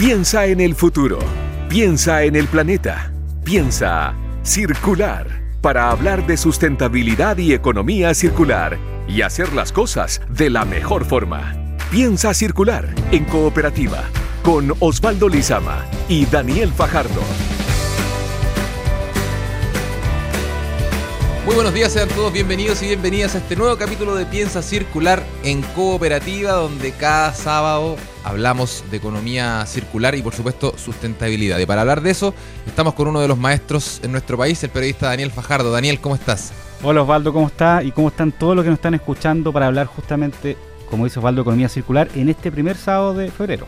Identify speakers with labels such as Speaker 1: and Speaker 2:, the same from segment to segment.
Speaker 1: Piensa en el futuro. Piensa en el planeta. Piensa circular para hablar de sustentabilidad y economía circular y hacer las cosas de la mejor forma. Piensa circular en cooperativa con Osvaldo Lizama y Daniel Fajardo.
Speaker 2: Muy buenos días, sean todos bienvenidos y bienvenidas a este nuevo capítulo de Piensa Circular en Cooperativa, donde cada sábado hablamos de economía circular y por supuesto sustentabilidad. Y para hablar de eso, estamos con uno de los maestros en nuestro país, el periodista Daniel Fajardo. Daniel, ¿cómo estás?
Speaker 3: Hola Osvaldo, ¿cómo estás? ¿Y cómo están todos los que nos están escuchando para hablar justamente, como dice Osvaldo, economía circular en este primer sábado de febrero?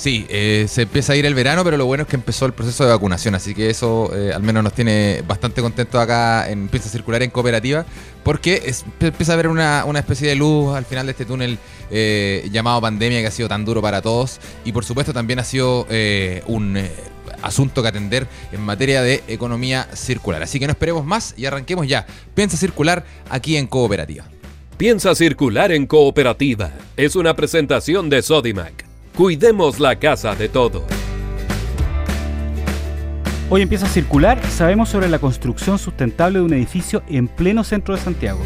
Speaker 2: Sí, eh, se empieza a ir el verano, pero lo bueno es que empezó el proceso de vacunación, así que eso eh, al menos nos tiene bastante contentos acá en Piensa Circular en Cooperativa, porque empieza a haber una, especie de luz al final de este túnel eh, llamado pandemia que ha sido tan duro para todos y por supuesto también ha sido un asunto que atender en materia de economía circular. Así que no esperemos más y arranquemos ya. Piensa Circular aquí en Cooperativa.
Speaker 1: Piensa Circular en Cooperativa es una presentación de Sodimac Cuidemos la casa de todo.
Speaker 3: Hoy empieza a circular, sabemos sobre la construcción sustentable de un edificio en pleno centro de Santiago.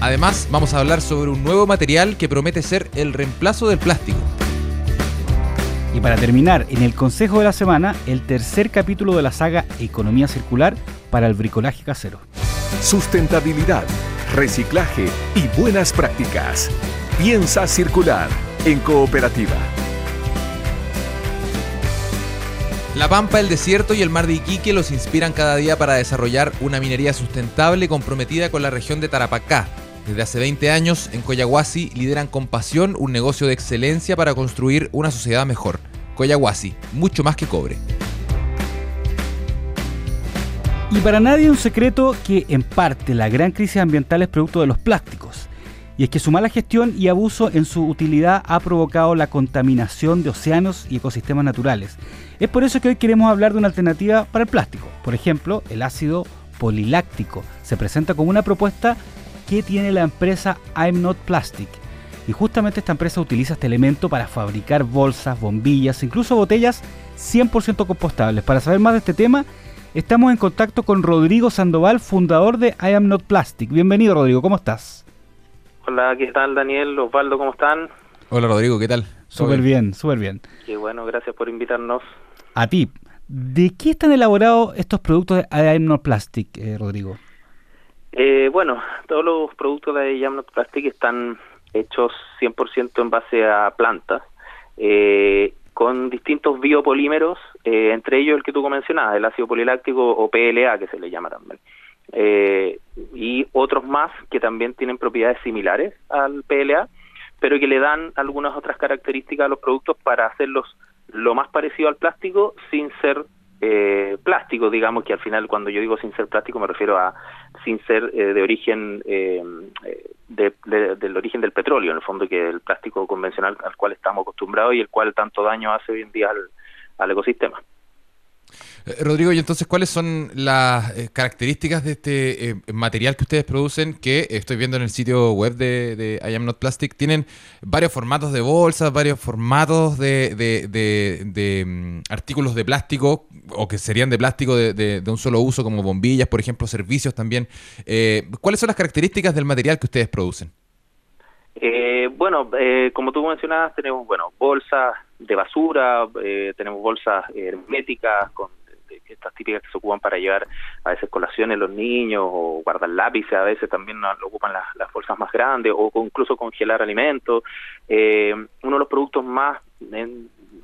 Speaker 2: Además, vamos a hablar sobre un nuevo material que promete ser el reemplazo del plástico.
Speaker 3: Y para terminar, en el Consejo de la Semana, el tercer capítulo de la saga Economía Circular para el bricolaje casero.
Speaker 1: Sustentabilidad, reciclaje y buenas prácticas. Piensa circular en cooperativa.
Speaker 2: La Pampa, el desierto y el mar de Iquique los inspiran cada día para desarrollar una minería sustentable comprometida con la región de Tarapacá. Desde hace 20 años, en Coyahuasi lideran con pasión un negocio de excelencia para construir una sociedad mejor. Coyahuasi, mucho más que cobre.
Speaker 3: Y para nadie un secreto que en parte la gran crisis ambiental es producto de los plásticos. Y es que su mala gestión y abuso en su utilidad ha provocado la contaminación de océanos y ecosistemas naturales. Es por eso que hoy queremos hablar de una alternativa para el plástico. Por ejemplo, el ácido poliláctico se presenta como una propuesta que tiene la empresa I'm Not Plastic. Y justamente esta empresa utiliza este elemento para fabricar bolsas, bombillas, incluso botellas 100% compostables. Para saber más de este tema, estamos en contacto con Rodrigo Sandoval, fundador de I Am Not Plastic. Bienvenido Rodrigo, ¿cómo estás?
Speaker 4: Hola, ¿qué tal Daniel? Osvaldo, ¿cómo están?
Speaker 2: Hola Rodrigo, ¿qué tal?
Speaker 3: Súper bien, súper bien.
Speaker 4: Qué bueno, gracias por invitarnos.
Speaker 3: A ti. ¿De qué están elaborados estos productos de Plastic, eh, Rodrigo?
Speaker 4: Eh, bueno, todos los productos de Plastic están hechos 100% en base a plantas, eh, con distintos biopolímeros, eh, entre ellos el que tú mencionabas, el ácido poliláctico o PLA, que se le llama también eh, y otros más que también tienen propiedades similares al PLA, pero que le dan algunas otras características a los productos para hacerlos lo más parecido al plástico sin ser eh, plástico, digamos que al final cuando yo digo sin ser plástico me refiero a sin ser eh, de origen eh, de, del origen del petróleo, en el fondo que el plástico convencional al cual estamos acostumbrados y el cual tanto daño hace hoy en día al ecosistema.
Speaker 2: Eh, Rodrigo, y entonces, ¿cuáles son las eh, características de este eh, material que ustedes producen? Que estoy viendo en el sitio web de, de, I Am Not Plastic. Tienen varios formatos de bolsas, varios formatos de, de, mm, artículos de plástico o que serían de plástico de, un solo uso, como bombillas, por ejemplo, servicios también. ¿Cuáles son las características del material que ustedes producen?
Speaker 4: bueno, como tú mencionabas, tenemos bueno bolsas de basura, tenemos bolsas herméticas con estas típicas que se ocupan para llevar a veces colaciones los niños o guardar lápices, a veces también lo ocupan las, las bolsas más grandes o incluso congelar alimentos. Eh, uno de los productos más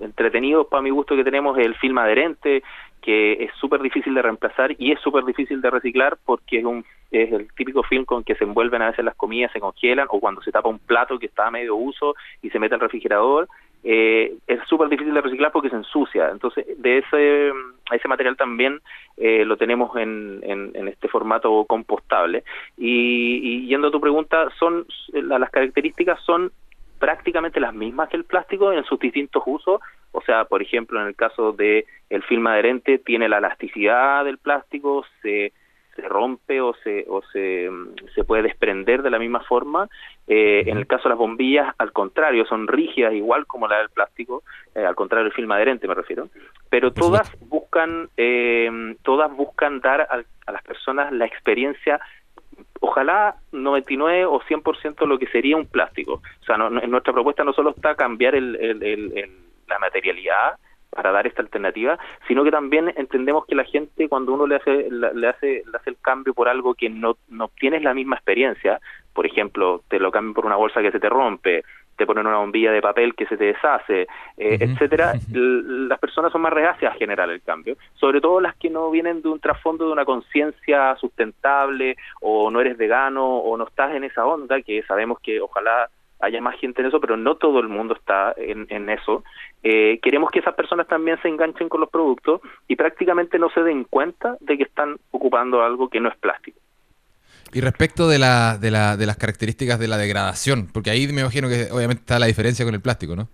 Speaker 4: entretenidos para mi gusto que tenemos es el film adherente, que es súper difícil de reemplazar y es súper difícil de reciclar porque es un es el típico film con que se envuelven a veces las comidas, se congelan o cuando se tapa un plato que está a medio uso y se mete al refrigerador eh, es súper difícil de reciclar porque se ensucia. Entonces, de ese, ese material también eh, lo tenemos en, en, este formato compostable. Y, yendo a tu pregunta, son las características son prácticamente las mismas que el plástico en sus distintos usos. O sea, por ejemplo, en el caso de el film adherente tiene la elasticidad del plástico, se se rompe o se o se, se puede desprender de la misma forma. Eh, en el caso de las bombillas, al contrario, son rígidas igual como la del plástico, eh, al contrario del film adherente me refiero, pero todas buscan eh, todas buscan dar a, las personas la experiencia ojalá 99 o 100% lo que sería un plástico. O sea, en nuestra propuesta no solo está cambiar el, la materialidad, para dar esta alternativa, sino que también entendemos que la gente cuando uno le hace le hace le hace el cambio por algo que no no obtienes la misma experiencia, por ejemplo, te lo cambian por una bolsa que se te rompe, te ponen una bombilla de papel que se te deshace, eh, etcétera, las personas son más reacias a generar el cambio, sobre todo las que no vienen de un trasfondo de una conciencia sustentable o no eres vegano o no estás en esa onda que sabemos que ojalá haya más gente en eso, pero no todo el mundo está en, en eso. Eh, queremos que esas personas también se enganchen con los productos y prácticamente no se den cuenta de que están ocupando algo que no es plástico.
Speaker 2: Y respecto de, la, de, la, de las características de la degradación, porque ahí me imagino que obviamente está la diferencia con el plástico, ¿no?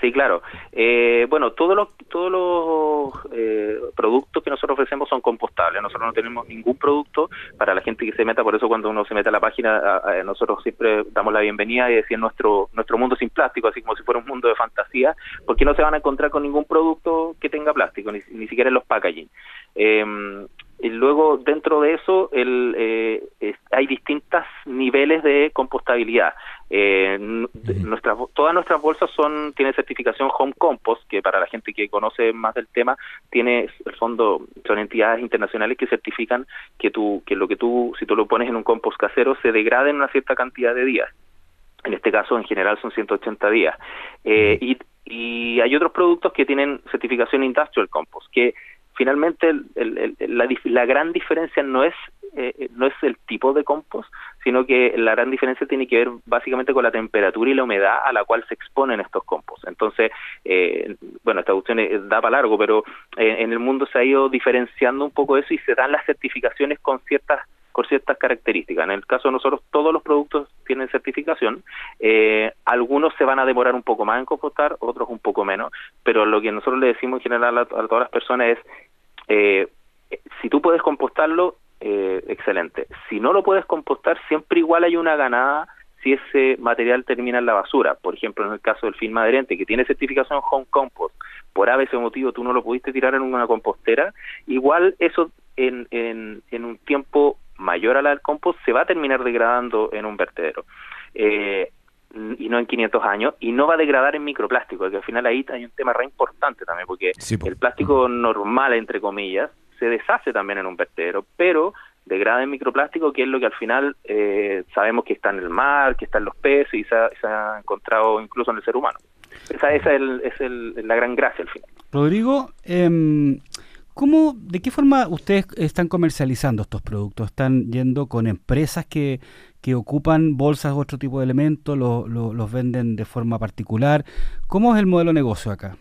Speaker 4: Sí, claro. Eh, bueno, todos los todos los eh, productos que nosotros ofrecemos son compostables. Nosotros no tenemos ningún producto para la gente que se meta. Por eso cuando uno se mete a la página, nosotros siempre damos la bienvenida y decir nuestro nuestro mundo sin plástico, así como si fuera un mundo de fantasía, porque no se van a encontrar con ningún producto que tenga plástico, ni, ni siquiera en los packaging. Eh, y luego, dentro de eso, el, eh, hay distintos niveles de compostabilidad. Eh, nuestras, todas nuestras bolsas son tienen certificación Home Compost, que para la gente que conoce más del tema, tiene el fondo, son entidades internacionales que certifican que, tú, que lo que tú, si tú lo pones en un compost casero, se degrada en una cierta cantidad de días. En este caso, en general, son 180 días. Eh, y, y hay otros productos que tienen certificación Industrial Compost, que finalmente la, gran diferencia no es eh, no es el tipo de compost, sino que la gran diferencia tiene que ver básicamente con la temperatura y la humedad a la cual se exponen estos compost. Entonces, eh, bueno, esta cuestión da para largo, pero eh, en el mundo se ha ido diferenciando un poco eso y se dan las certificaciones con ciertas con ciertas características. En el caso de nosotros, todos los productos tienen certificación. algunos se van a demorar un poco más en compostar, otros un poco menos, pero lo que nosotros le decimos en general a todas las personas es eh, si tú puedes compostarlo, eh, excelente. Si no lo puedes compostar, siempre igual hay una ganada si ese material termina en la basura. Por ejemplo, en el caso del film adherente, que tiene certificación Home Compost, por ese motivo tú no lo pudiste tirar en una compostera, igual eso en, en, en un tiempo mayor a la del compost se va a terminar degradando en un vertedero. Eh, y no en 500 años, y no va a degradar en microplástico, que al final ahí hay un tema re importante también, porque el plástico normal, entre comillas, se deshace también en un vertedero, pero degrada en microplástico, que es lo que al final eh, sabemos que está en el mar, que está en los peces y se ha, encontrado incluso en el ser humano. Esa, esa es, el, la gran gracia al final.
Speaker 3: Rodrigo, eh, ¿cómo, ¿de qué forma ustedes están comercializando estos productos? ¿Están yendo con empresas que que ocupan bolsas u otro tipo de elementos, los venden de forma particular. ¿Cómo es el modelo de negocio acá?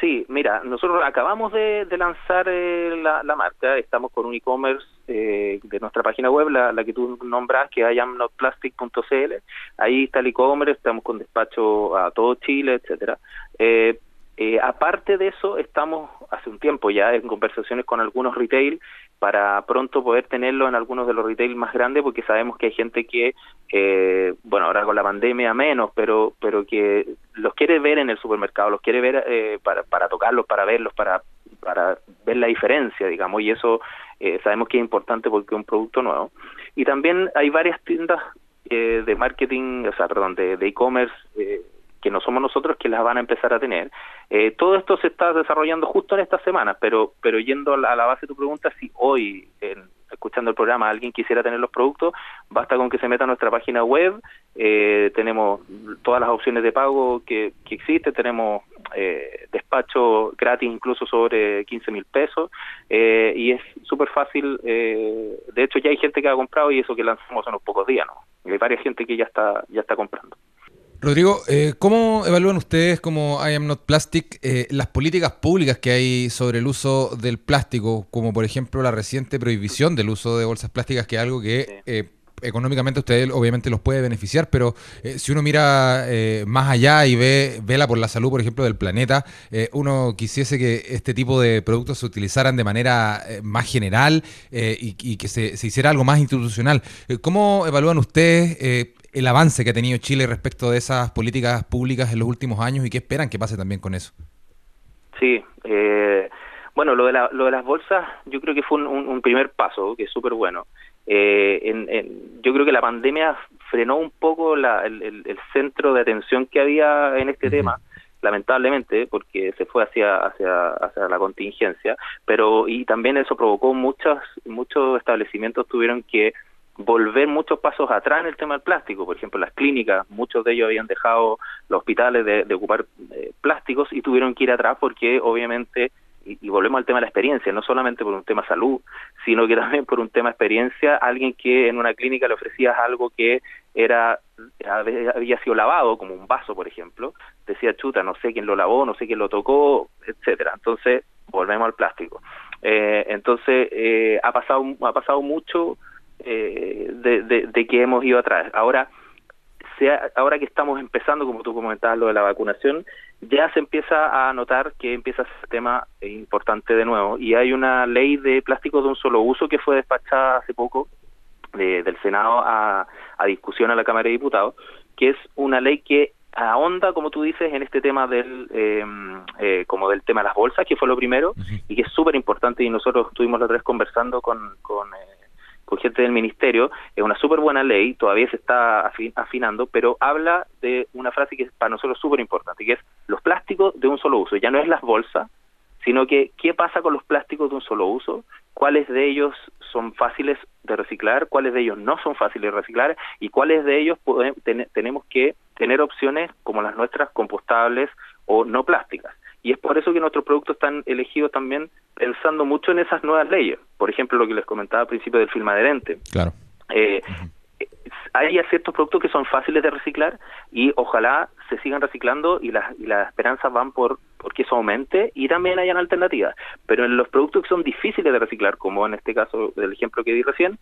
Speaker 4: Sí, mira, nosotros acabamos de, lanzar eh, la, marca, estamos con un e-commerce eh, de nuestra página web, la, la que tú nombras, que es amnotplastic.cl, ahí está el e-commerce, estamos con despacho a todo Chile, etcétera. Eh, eh, aparte de eso, estamos hace un tiempo ya en conversaciones con algunos retail para pronto poder tenerlo en algunos de los retail más grandes, porque sabemos que hay gente que, eh, bueno, ahora con la pandemia menos, pero pero que los quiere ver en el supermercado, los quiere ver eh, para, para tocarlos, para verlos, para, para ver la diferencia, digamos, y eso eh, sabemos que es importante porque es un producto nuevo. Y también hay varias tiendas eh, de marketing, o sea, perdón, de e-commerce que no somos nosotros que las van a empezar a tener. Eh, todo esto se está desarrollando justo en esta semana, pero pero yendo a la, base de tu pregunta, si hoy, en, escuchando el programa, alguien quisiera tener los productos, basta con que se meta a nuestra página web, eh, tenemos todas las opciones de pago que, que existen, tenemos eh, despacho gratis incluso sobre 15 mil pesos eh, y es súper fácil, de hecho ya hay gente que ha comprado y eso que lanzamos en unos pocos días, ¿no? Hay varias gente que ya está, ya está comprando.
Speaker 2: Rodrigo, eh, ¿cómo evalúan ustedes como I Am Not Plastic eh, las políticas públicas que hay sobre el uso del plástico, como por ejemplo la reciente prohibición del uso de bolsas plásticas, que es algo que eh, económicamente usted obviamente los puede beneficiar, pero eh, si uno mira eh, más allá y ve vela por la salud, por ejemplo, del planeta, uno quisiese que este tipo de productos se utilizaran de manera más general y, que se, se, hiciera algo más institucional. ¿Cómo evalúan ustedes el avance que ha tenido Chile respecto de esas políticas públicas en los últimos años y qué esperan que pase también con eso?
Speaker 4: Sí, eh, bueno, lo de, la, lo de las bolsas yo creo que fue un, primer paso, que es súper bueno. Eh, en, yo creo que la pandemia frenó un poco la, el, centro de atención que había en este tema, lamentablemente, porque se fue hacia, hacia, hacia la contingencia, pero y también eso provocó muchos, muchos establecimientos tuvieron que volver muchos pasos atrás en el tema del plástico. Por ejemplo, las clínicas, muchos de ellos habían dejado los hospitales de, ocupar eh, plásticos y tuvieron que ir atrás porque obviamente, y, volvemos al tema de la experiencia, no solamente por un tema salud, sino que también por un tema experiencia, alguien que en una clínica le ofrecías algo que era había sido lavado, como un vaso, por ejemplo, decía, chuta, no sé quién lo lavó, no sé quién lo tocó, etcétera. Entonces, volvemos al plástico. Eh, entonces, eh, ha pasado ha pasado mucho eh, de, que hemos ido atrás. Ahora, sea, ahora que estamos empezando, como tú comentabas, lo de la vacunación, ya se empieza a notar que empieza a ser tema importante de nuevo. Y hay una ley de plástico de un solo uso que fue despachada hace poco del Senado a, discusión a la Cámara de Diputados, que es una ley que ahonda, como tú dices, en este tema del em, eh, como del tema de las bolsas, que fue lo primero, y que es súper importante, y nosotros estuvimos los tres conversando con, con eh, con gente del ministerio, es una súper buena ley, todavía se está afinando, pero habla de una frase que es para nosotros súper importante, que es los plásticos de un solo uso. Ya no es las bolsas, sino que qué pasa con los plásticos de un solo uso, cuáles de ellos son fáciles de reciclar, cuáles de ellos no son fáciles de reciclar y cuáles de ellos tenemos que tener opciones como las nuestras compostables o no plásticas. Y es por eso que nuestros productos están elegidos también pensando mucho en esas nuevas leyes. Por ejemplo, lo que les comentaba al principio del film adherente.
Speaker 2: Claro.
Speaker 4: Eh, Hay ciertos productos que son fáciles de reciclar y ojalá se sigan reciclando y las, y las esperanzas van por porque eso aumente y también hayan alternativas. Pero en los productos que son difíciles de reciclar, como en este caso del ejemplo que di recién,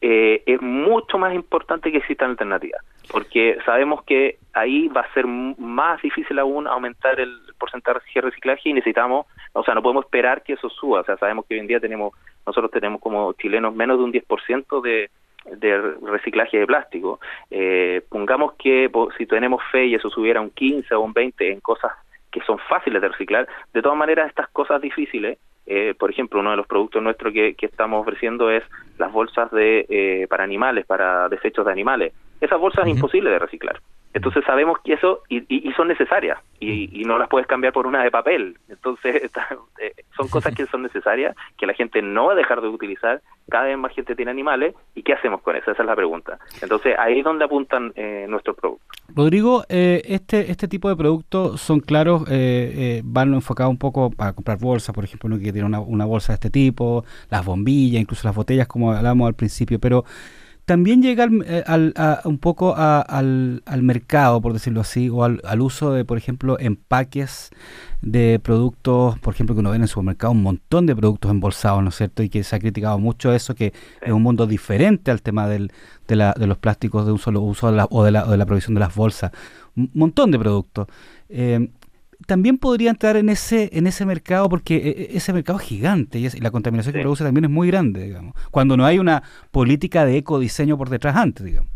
Speaker 4: eh, es mucho más importante que existan alternativas, porque sabemos que ahí va a ser más difícil aún aumentar el porcentaje de reciclaje y necesitamos, o sea, no podemos esperar que eso suba, o sea, sabemos que hoy en día tenemos, nosotros tenemos como chilenos menos de un 10% de, de reciclaje de plástico. Eh, pongamos que si tenemos fe y eso subiera un 15 o un 20 en cosas que son fáciles de reciclar, de todas maneras estas cosas difíciles eh, por ejemplo, uno de los productos nuestros que, que estamos ofreciendo es las bolsas de eh, para animales, para desechos de animales. Esas bolsas es imposible de reciclar. Entonces sabemos que eso, y, y, son necesarias, y, y, no las puedes cambiar por una de papel. Entonces eh, son cosas que son necesarias, que la gente no va a dejar de utilizar, cada vez más gente tiene animales, ¿y qué hacemos con eso? Esa es la pregunta. Entonces ahí es donde apuntan eh, nuestros productos.
Speaker 3: Rodrigo, eh, este, este tipo de productos son claros, eh, van enfocados un poco para comprar bolsas, por ejemplo, uno que tiene una, una bolsa de este tipo, las bombillas, incluso las botellas, como hablábamos al principio, pero también llega eh, al, un poco al, al, mercado, por decirlo así, o al, uso de, por ejemplo, empaques de productos, por ejemplo, que uno ve en el supermercado, un montón de productos embolsados, ¿no es cierto? Y que se ha criticado mucho eso, que es un mundo diferente al tema del, de, la, de los plásticos de un solo uso o, de la, o de la provisión de las bolsas. Un montón de productos. Eh, también podría entrar en ese en ese mercado porque e, e, ese mercado es gigante y, la contaminación que produce también es muy grande, digamos, cuando no hay una política de ecodiseño por detrás antes, digamos.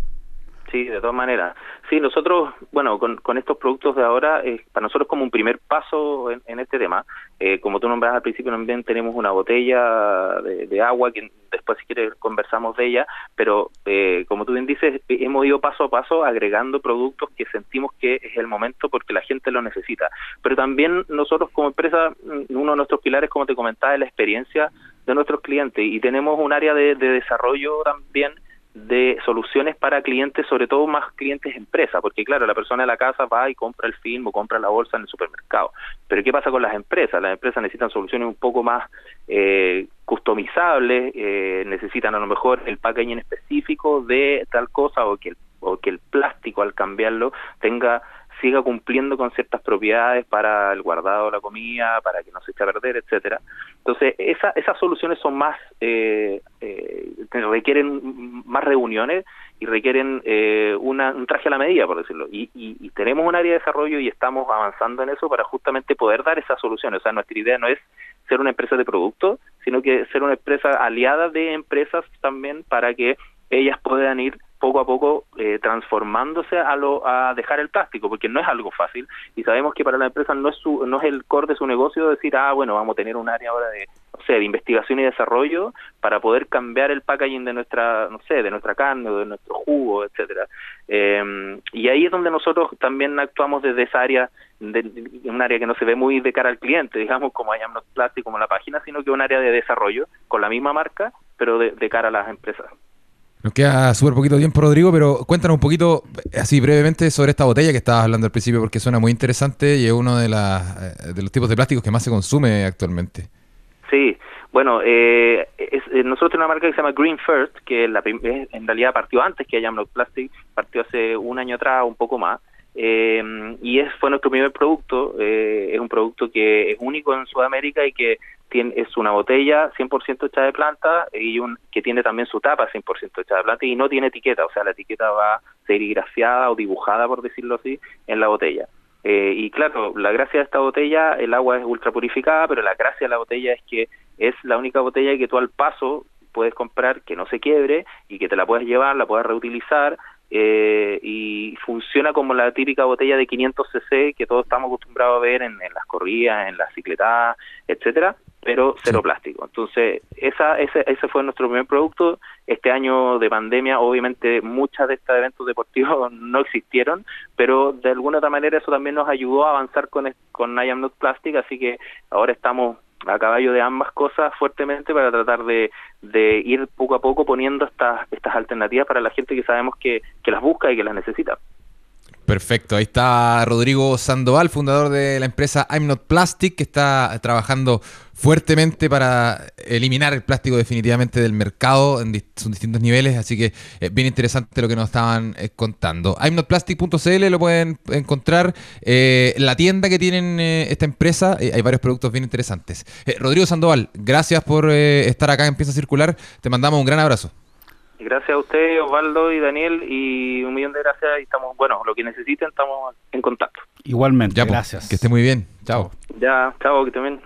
Speaker 4: Sí, de todas maneras. Sí, nosotros, bueno, con, con estos productos de ahora, eh, para nosotros como un primer paso en, este tema, eh, como tú nombras al principio, también tenemos una botella de, agua, que después si quieres conversamos de ella, pero eh, como tú bien dices, hemos ido paso a paso agregando productos que sentimos que es el momento porque la gente lo necesita. Pero también nosotros como empresa, mm, uno de nuestros pilares, como te comentaba, es la experiencia de nuestros clientes y tenemos un área de, de desarrollo también de soluciones para clientes, sobre todo más clientes empresas, porque claro, la persona de la casa va y compra el film o compra la bolsa en el supermercado. Pero ¿qué pasa con las empresas? Las empresas necesitan soluciones un poco más eh, customizables, eh, necesitan a lo mejor el packaging específico de tal cosa o que el, o que el plástico al cambiarlo tenga siga cumpliendo con ciertas propiedades para el guardado de la comida, para que no se eche a perder, etcétera. Entonces, esa, esas soluciones son más, eh, eh, requieren más reuniones y requieren eh, una, un traje a la medida, por decirlo. Y, y, tenemos un área de desarrollo y estamos avanzando en eso para justamente poder dar esas soluciones. O sea, nuestra idea no es ser una empresa de producto, sino que ser una empresa aliada de empresas también para que ellas puedan ir poco a poco eh, transformándose a, lo, a dejar el plástico, porque no es algo fácil y sabemos que para la empresa no es, su, no es el core de su negocio decir, ah, bueno, vamos a tener un área ahora de, sé, de investigación y desarrollo para poder cambiar el packaging de nuestra, no sé, de nuestra carne o de nuestro jugo, etcétera. Eh, y ahí es donde nosotros también actuamos desde esa área, de, un área que no se ve muy de cara al cliente, digamos, como hay Plastic, como la página, sino que un área de desarrollo con la misma marca, pero de cara a las empresas.
Speaker 2: Nos queda súper poquito tiempo, Rodrigo, pero cuéntanos un poquito, así brevemente, sobre esta botella que estabas hablando al principio, porque suena muy interesante y es uno de, las, de los tipos de plásticos que más se consume actualmente.
Speaker 4: Sí, bueno, eh, eh, nosotros tenemos una marca que se llama Green First, que en realidad partió antes que Ayamlock Plastic, partió hace un año atrás, un poco más, eh, y es, fue nuestro primer producto, eh, es un producto que es único en Sudamérica y que tiene, es una botella 100% hecha de planta y un, que tiene también su tapa 100% hecha de planta y no tiene etiqueta, o sea, la etiqueta va serigrafiada o dibujada, por decirlo así, en la botella. Eh, y claro, la gracia de esta botella, el agua es ultra purificada, pero la gracia de la botella es que es la única botella que tú al paso puedes comprar que no se quiebre y que te la puedes llevar, la puedes reutilizar eh, y funciona como la típica botella de 500 cc que todos estamos acostumbrados a ver en, las corridas, en las cicletadas, etcétera, pero cero plástico. Entonces, esa, ese, ese fue nuestro primer producto. Este año de pandemia, obviamente, muchos de estos eventos deportivos no existieron, pero de alguna otra manera eso también nos ayudó a avanzar con, con I Am Not Plastic, así que ahora estamos a caballo de ambas cosas fuertemente para tratar de, de ir poco a poco poniendo estas, estas alternativas para la gente que sabemos que, que las busca y que las necesita.
Speaker 2: Perfecto, ahí está Rodrigo Sandoval, fundador de la empresa I'm Not Plastic, que está trabajando fuertemente para eliminar el plástico definitivamente del mercado en sus distintos niveles, así que eh, bien interesante lo que nos estaban eh, contando. I'mNotPlastic.cl lo pueden encontrar, eh, la tienda que tienen esta empresa, hay varios productos bien interesantes. Rodrigo Sandoval, gracias por estar acá en Piensa Circular, te mandamos un gran abrazo.
Speaker 4: Gracias a usted, Osvaldo y Daniel, y un millón de gracias. Y estamos, bueno, lo que necesiten, estamos en contacto.
Speaker 3: Igualmente,
Speaker 2: pues, gracias. Que esté muy bien. Chao.
Speaker 4: Ya, chao, que bien.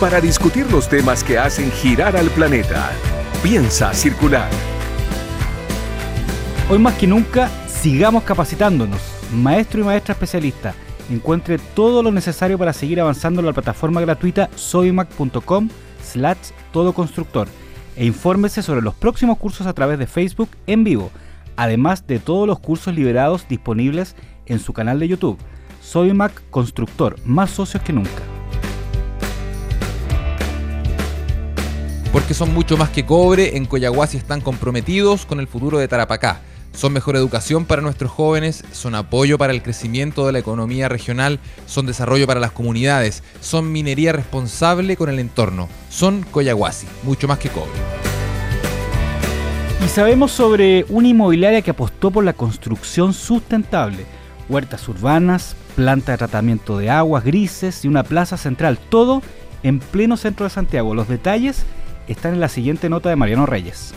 Speaker 1: Para discutir los temas que hacen girar al planeta, piensa circular.
Speaker 3: Hoy más que nunca, sigamos capacitándonos. Maestro y maestra especialista, encuentre todo lo necesario para seguir avanzando en la plataforma gratuita soymac.com slash todoconstructor e infórmese sobre los próximos cursos a través de Facebook en vivo, además de todos los cursos liberados disponibles en su canal de YouTube. Soy Mac Constructor, más socios que nunca.
Speaker 2: Porque son mucho más que cobre, en Coyahuasi están comprometidos con el futuro de Tarapacá son mejor educación para nuestros jóvenes, son apoyo para el crecimiento de la economía regional, son desarrollo para las comunidades, son minería responsable con el entorno, son Coyahuasi, mucho más que cobre.
Speaker 3: Y sabemos sobre una inmobiliaria que apostó por la construcción sustentable, huertas urbanas, planta de tratamiento de aguas grises y una plaza central, todo en pleno centro de Santiago. Los detalles están en la siguiente nota de Mariano Reyes.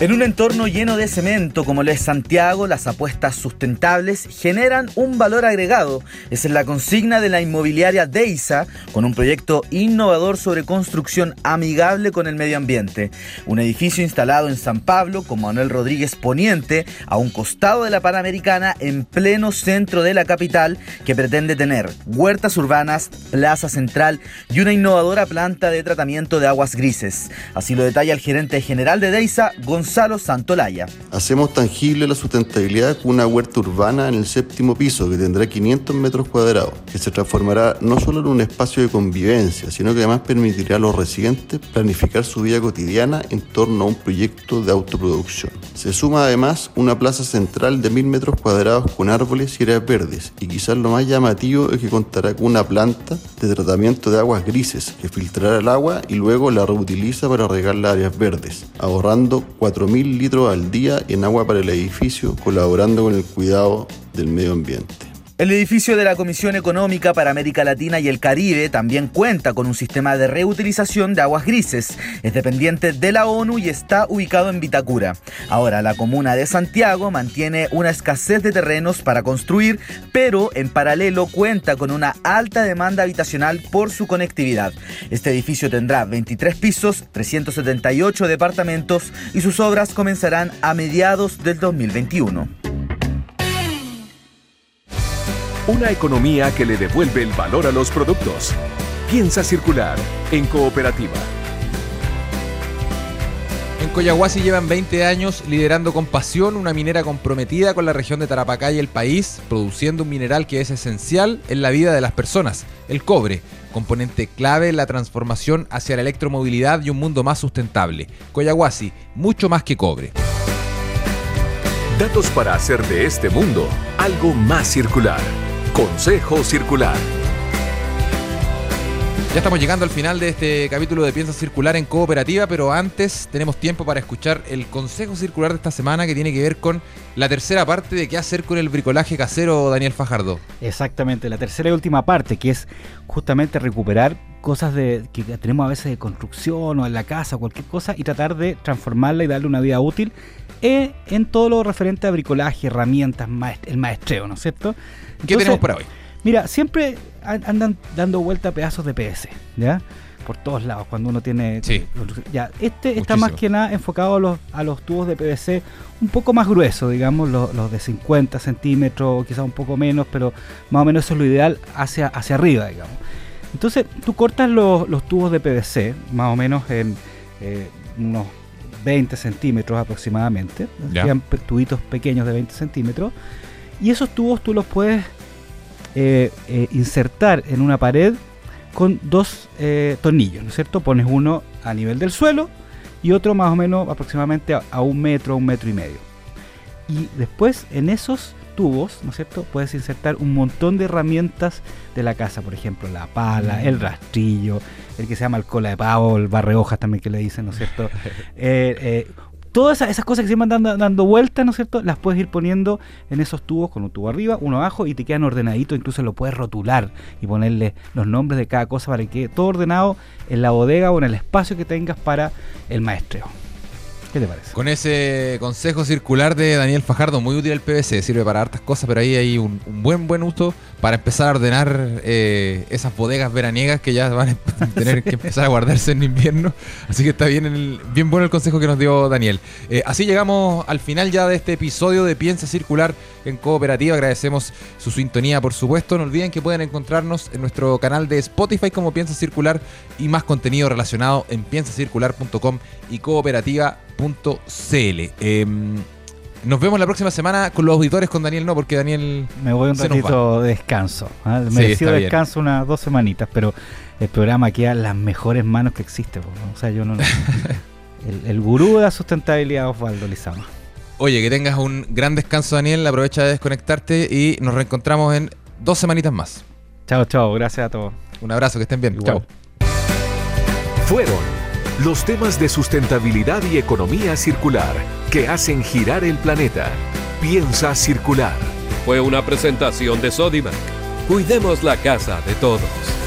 Speaker 5: En un entorno lleno de cemento como lo es Santiago, las apuestas sustentables generan un valor agregado. Esa es la consigna de la inmobiliaria Deisa, con un proyecto innovador sobre construcción amigable con el medio ambiente. Un edificio instalado en San Pablo, con Manuel Rodríguez Poniente, a un costado de la Panamericana, en pleno centro de la capital, que pretende tener huertas urbanas, plaza central y una innovadora planta de tratamiento de aguas grises. Así lo detalla el gerente general de Deisa, Gonzalo Gonzalo Santolaya.
Speaker 6: Hacemos tangible la sustentabilidad con una huerta urbana en el séptimo piso que tendrá 500 metros cuadrados, que se transformará no solo en un espacio de convivencia, sino que además permitirá a los residentes planificar su vida cotidiana en torno a un proyecto de autoproducción. Se suma además una plaza central de 1000 metros cuadrados con árboles y áreas verdes, y quizás lo más llamativo es que contará con una planta de tratamiento de aguas grises que filtrará el agua y luego la reutiliza para regar las áreas verdes, ahorrando 4.000 litros al día en agua para el edificio, colaborando con el cuidado del medio ambiente.
Speaker 5: El edificio de la Comisión Económica para América Latina y el Caribe también cuenta con un sistema de reutilización de aguas grises. Es dependiente de la ONU y está ubicado en Vitacura. Ahora, la comuna de Santiago mantiene una escasez de terrenos para construir, pero en paralelo cuenta con una alta demanda habitacional por su conectividad. Este edificio tendrá 23 pisos, 378 departamentos y sus obras comenzarán a mediados del 2021.
Speaker 1: Una economía que le devuelve el valor a los productos. Piensa circular en cooperativa.
Speaker 2: En Coyahuasi llevan 20 años liderando con pasión una minera comprometida con la región de Tarapacá y el país, produciendo un mineral que es esencial en la vida de las personas, el cobre, componente clave en la transformación hacia la electromovilidad y un mundo más sustentable. Coyahuasi, mucho más que cobre.
Speaker 1: Datos para hacer de este mundo algo más circular. Consejo Circular.
Speaker 2: Ya estamos llegando al final de este capítulo de Piensa Circular en Cooperativa, pero antes tenemos tiempo para escuchar el consejo circular de esta semana que tiene que ver con la tercera parte de qué hacer con el bricolaje casero, Daniel Fajardo.
Speaker 3: Exactamente, la tercera y última parte, que es justamente recuperar cosas de, que tenemos a veces de construcción o en la casa o cualquier cosa y tratar de transformarla y darle una vida útil eh, en todo lo referente a bricolaje, herramientas, el maestreo, ¿no es cierto?
Speaker 2: ¿Qué tenemos para hoy?
Speaker 3: Mira, siempre andan dando vuelta pedazos de PVC, ¿ya? Por todos lados, cuando uno tiene...
Speaker 2: Sí.
Speaker 3: Ya, este está más que nada enfocado a los, a los tubos de PVC un poco más gruesos, digamos, los, de 50 centímetros, quizás un poco menos, pero más o menos eso es lo ideal hacia, hacia arriba, digamos. Entonces, tú cortas los, tubos de PVC, más o menos en eh, unos 20 centímetros aproximadamente, sean tubitos pequeños de 20 centímetros, y esos tubos tú los puedes eh, eh, insertar en una pared con dos eh, tornillos, ¿no es cierto? Pones uno a nivel del suelo y otro más o menos aproximadamente a, un metro, un metro y medio. Y después en esos tubos, ¿no es cierto? Puedes insertar un montón de herramientas de la casa, por ejemplo, la pala, el rastrillo, el que se llama el cola de pavo, el barre hojas también que le dicen, ¿no es cierto? todas esas, cosas que se van dando, dando vueltas, ¿no es cierto? Las puedes ir poniendo en esos tubos con un tubo arriba, uno abajo y te quedan ordenaditos, incluso lo puedes rotular y ponerle los nombres de cada cosa para que quede todo ordenado en la bodega o en el espacio que tengas para el maestreo. ¿Qué te parece?
Speaker 2: Con ese consejo circular de Daniel Fajardo, muy útil el PVC, sirve para hartas cosas, pero ahí hay un, buen buen uso para empezar a ordenar eh, esas bodegas veraniegas que ya van a tener que empezar a guardarse en invierno. Así que está bien, el, bien bueno el consejo que nos dio Daniel. Eh, así llegamos al final ya de este episodio de Piensa Circular en Cooperativa. Agradecemos su sintonía, por supuesto. No olviden que pueden encontrarnos en nuestro canal de Spotify como Piensa Circular y más contenido relacionado en piensacircular.com y cooperativa .cl. Em, nos vemos la próxima semana con los auditores, con Daniel no, porque Daniel.
Speaker 3: Me voy un ratito de descanso. ¿ah? Merecido descanso unas dos semanitas, pero el programa queda en las mejores manos que existe. O sea, yo no. el, gurú de la sustentabilidad, Osvaldo Lizama.
Speaker 2: Oye, que tengas un gran descanso, Daniel. Aprovecha de desconectarte y nos reencontramos en dos semanitas más.
Speaker 3: Chao, chao. Gracias a todos.
Speaker 2: Un abrazo, que estén bien. Chao.
Speaker 1: Fueron los temas de sustentabilidad y economía circular que hacen girar el planeta. Piensa circular.
Speaker 7: Fue una presentación de Sodimac. Cuidemos la casa de todos.